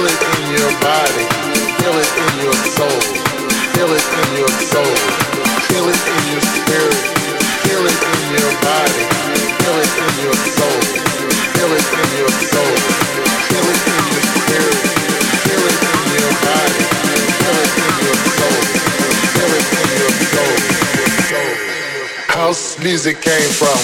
Feel it in your body. Feel it in your soul. Feel it in your soul. Feel it in your spirit. Feel it in your body. Feel it in your soul. Feel it in your soul. Feel it in your spirit. Feel it in your body. Feel it in your soul. Feel it in your soul. House music came from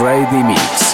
Friday Mix.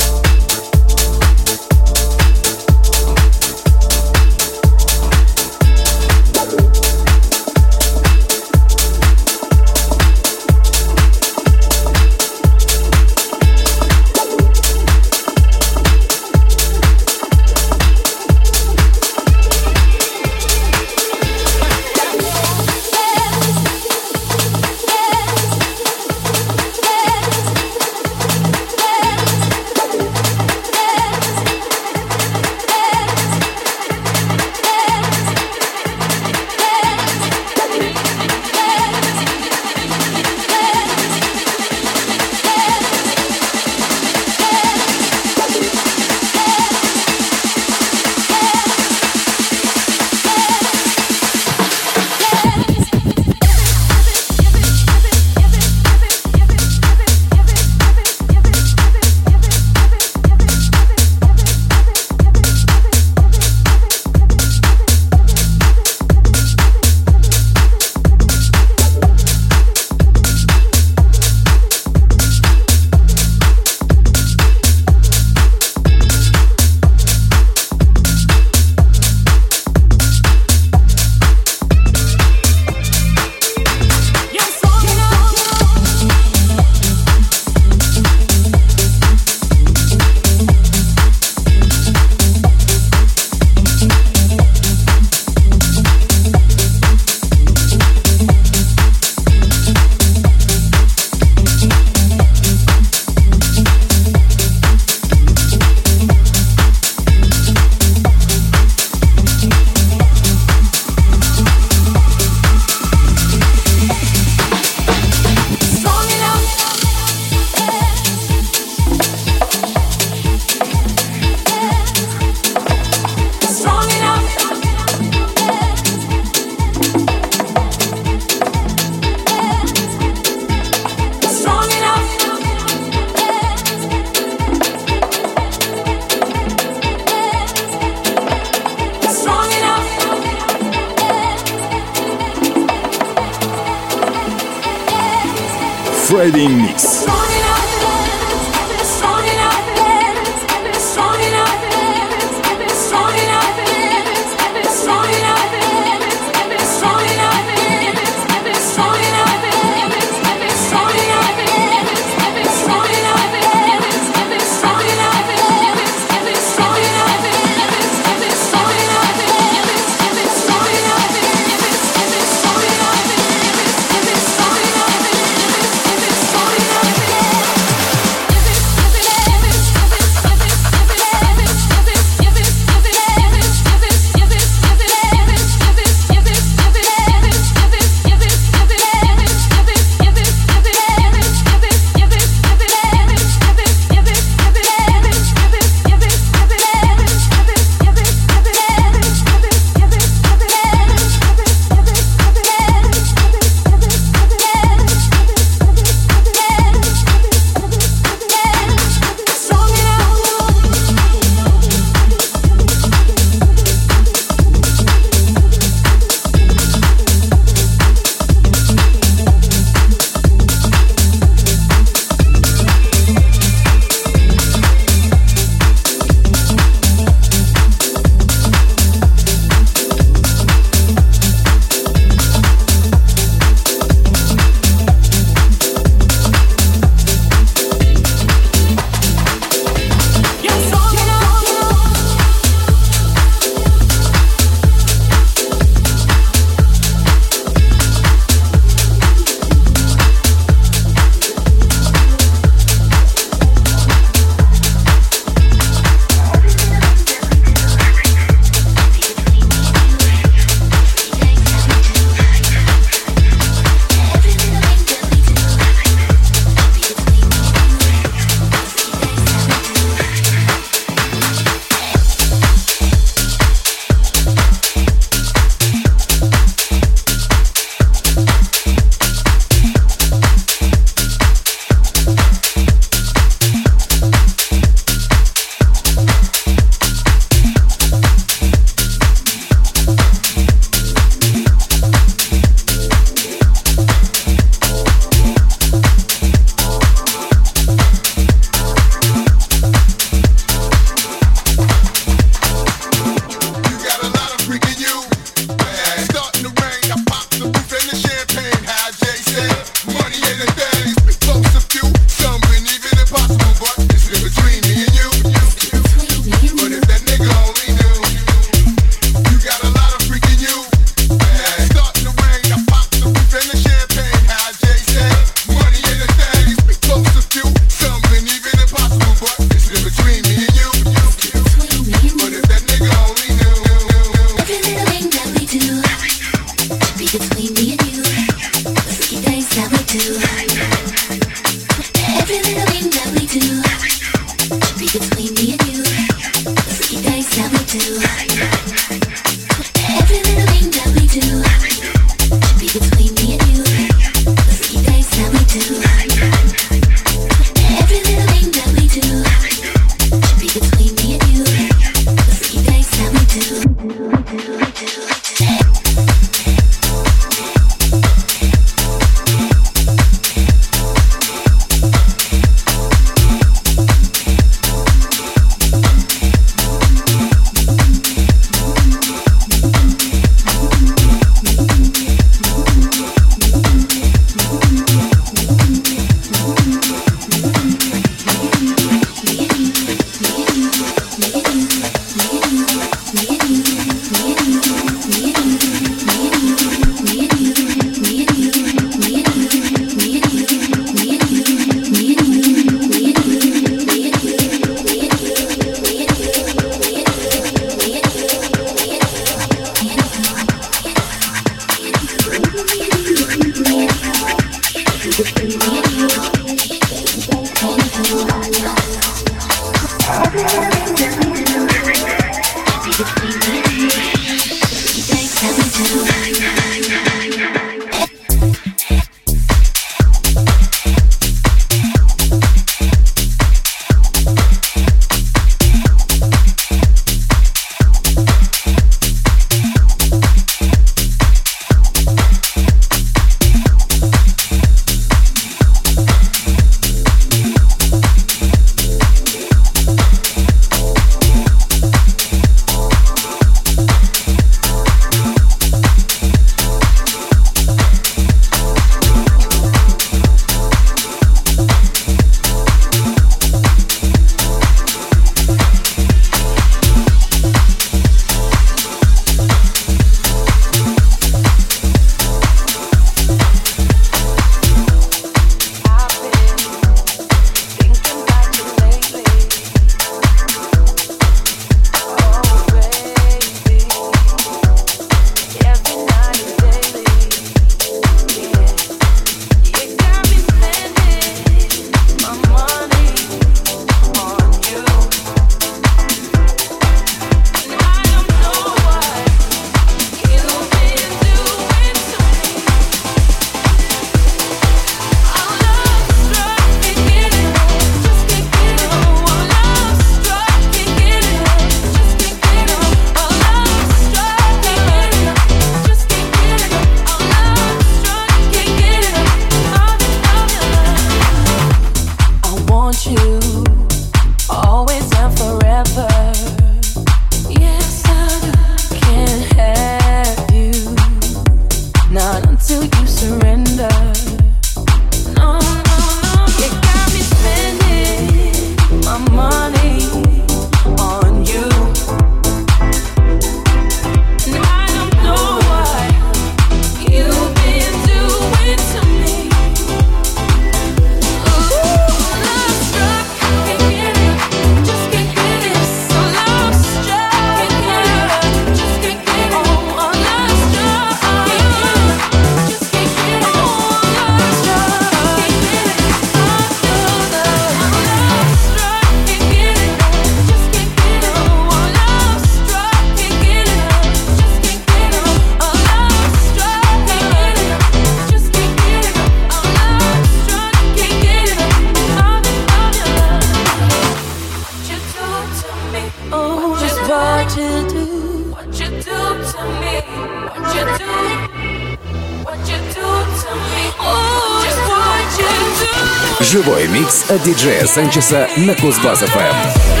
Живой микс от диджея Санчеса на Кузбасс-ФМ.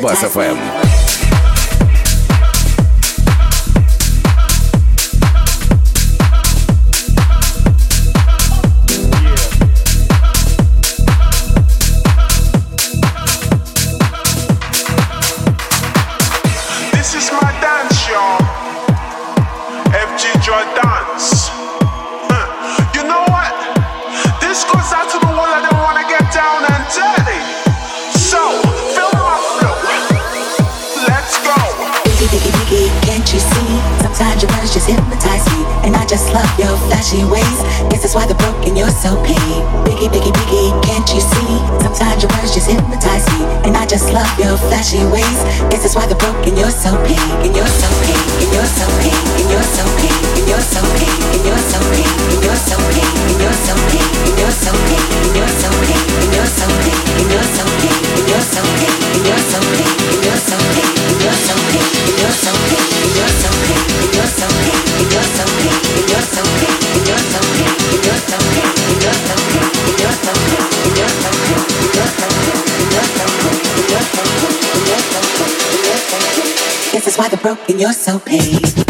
Бас-ФМ. So paid.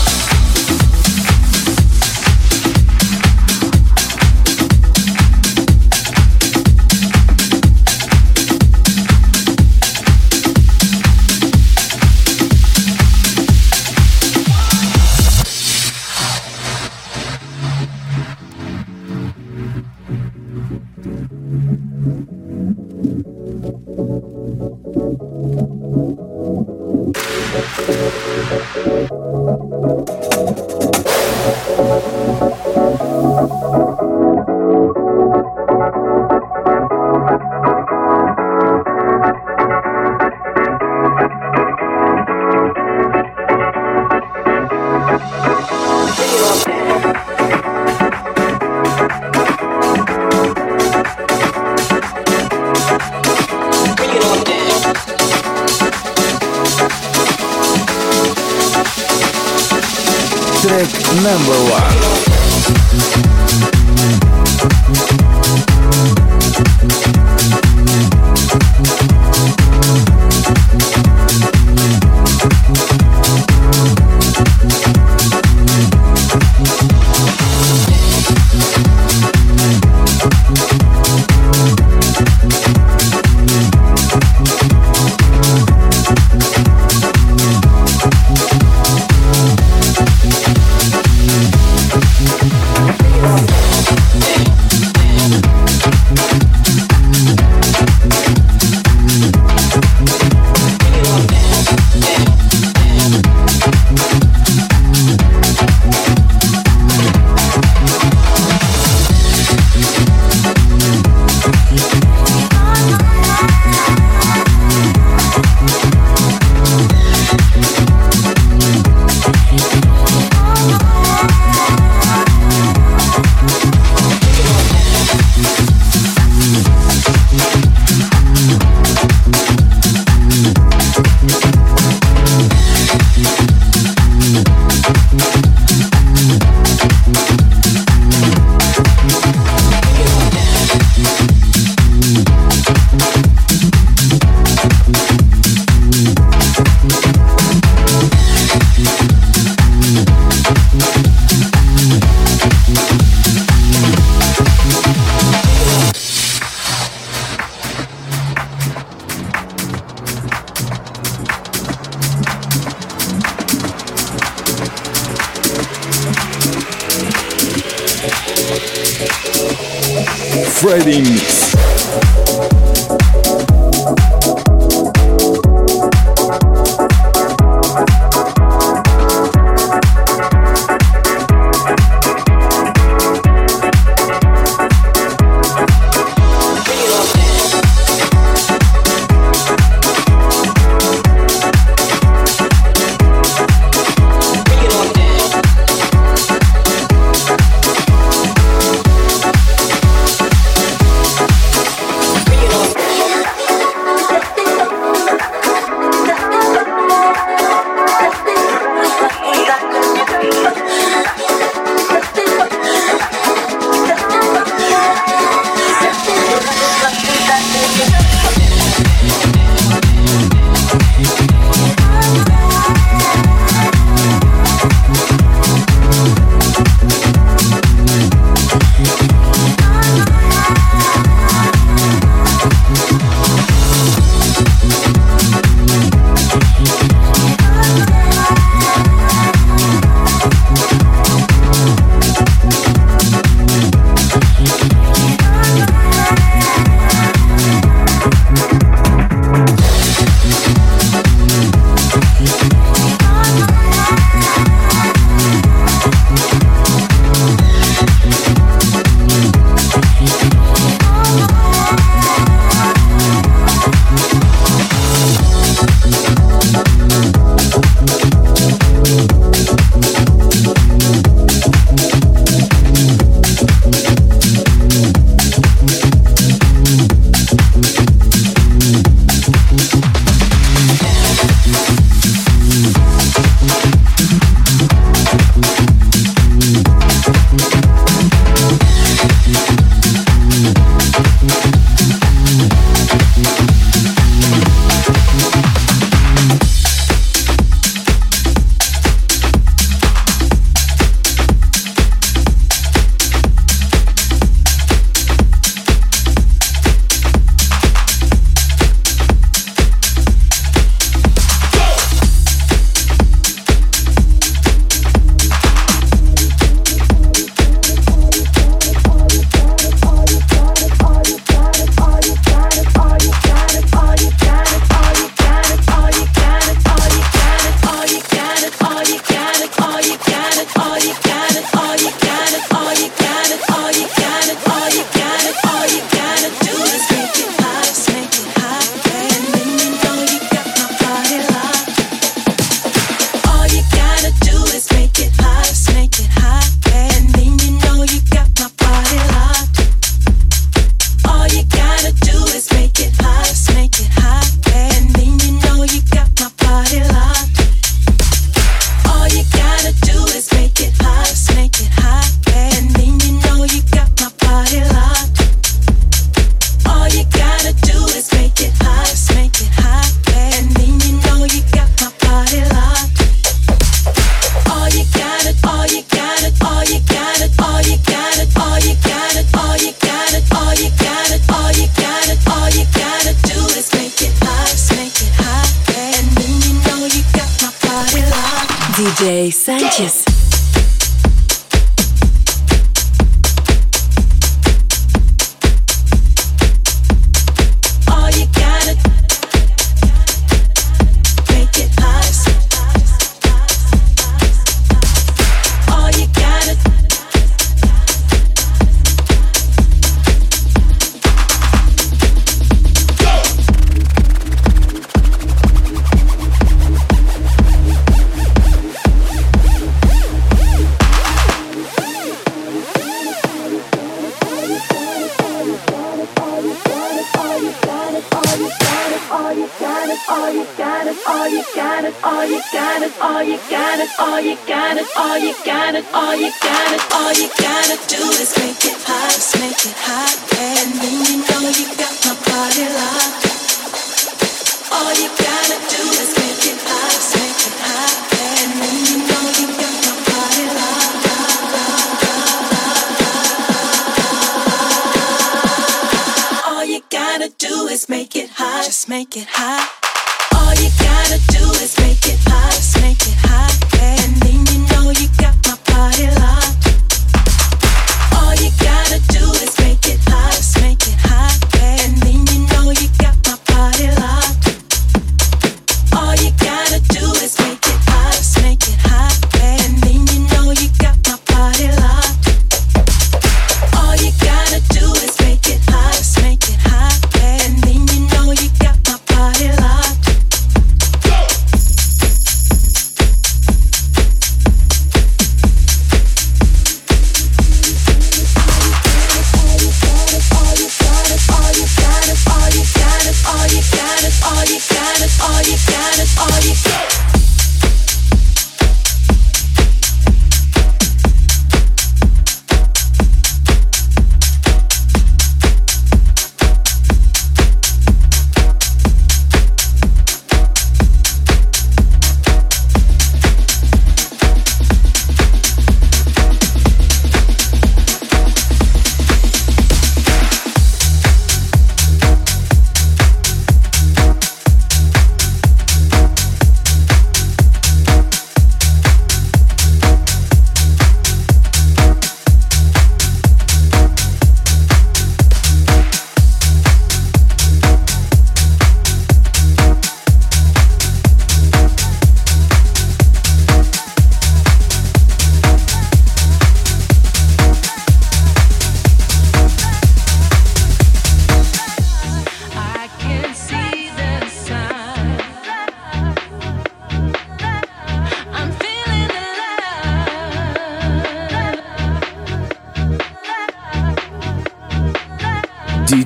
make it hot.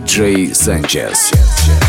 Sanchez. to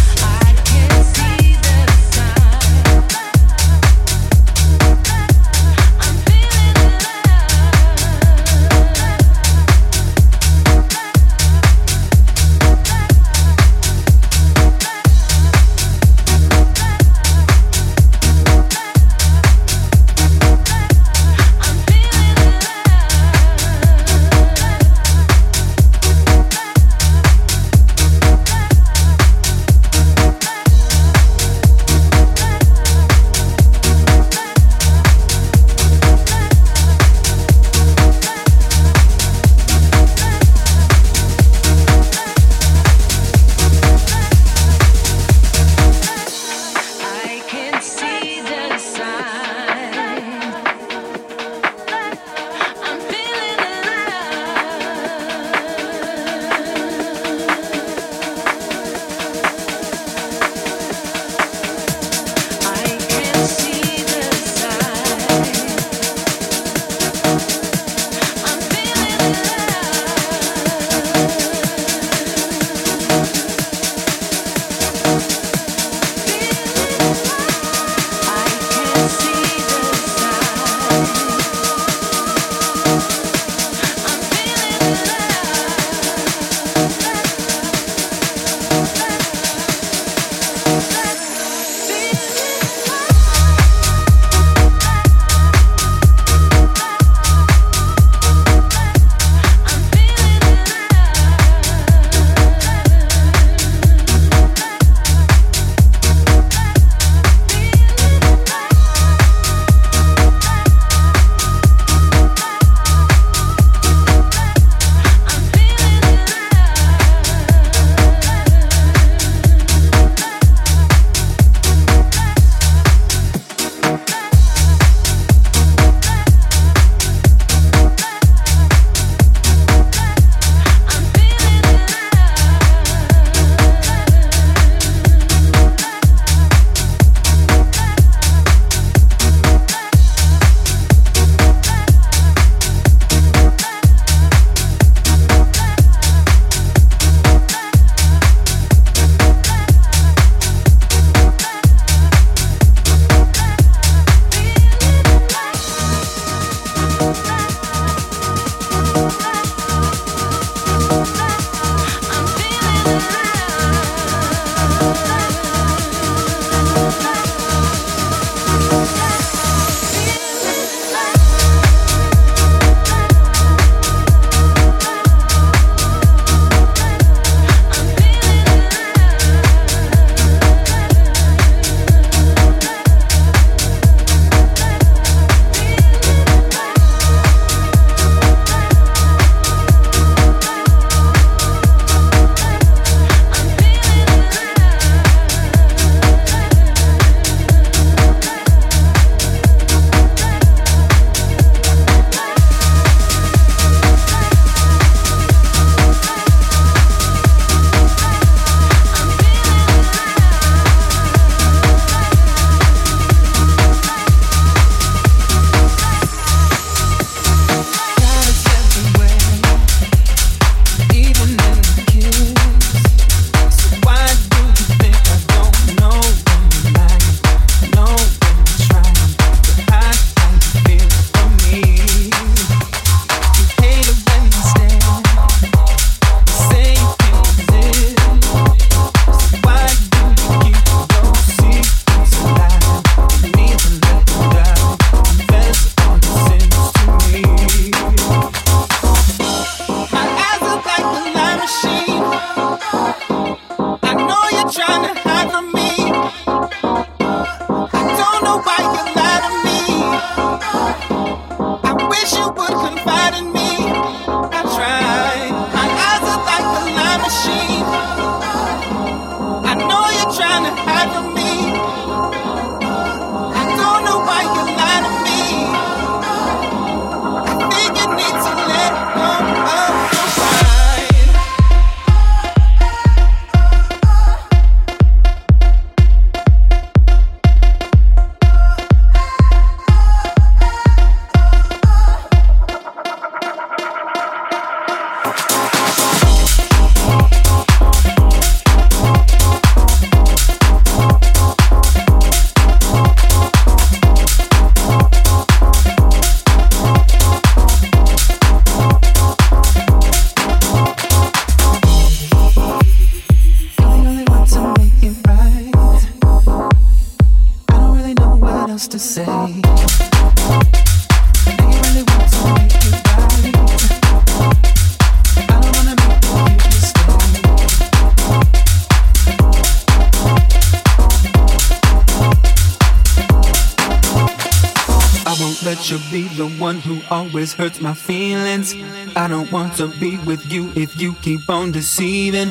always hurts my feelings. I don't want to be with you if you keep on deceiving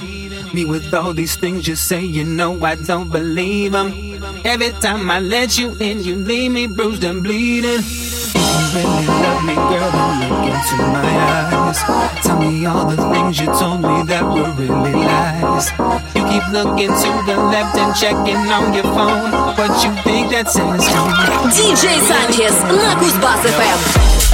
me with all these things you say. You know I don't believe them. Every time I let you in, you leave me bruised and bleeding. If you really love me, girl, then look into my eyes. Tell me all the things you told me that were really lies. You keep looking to the left and checking on your phone. What you think that says to me? Диджей Санчес на Кузбасс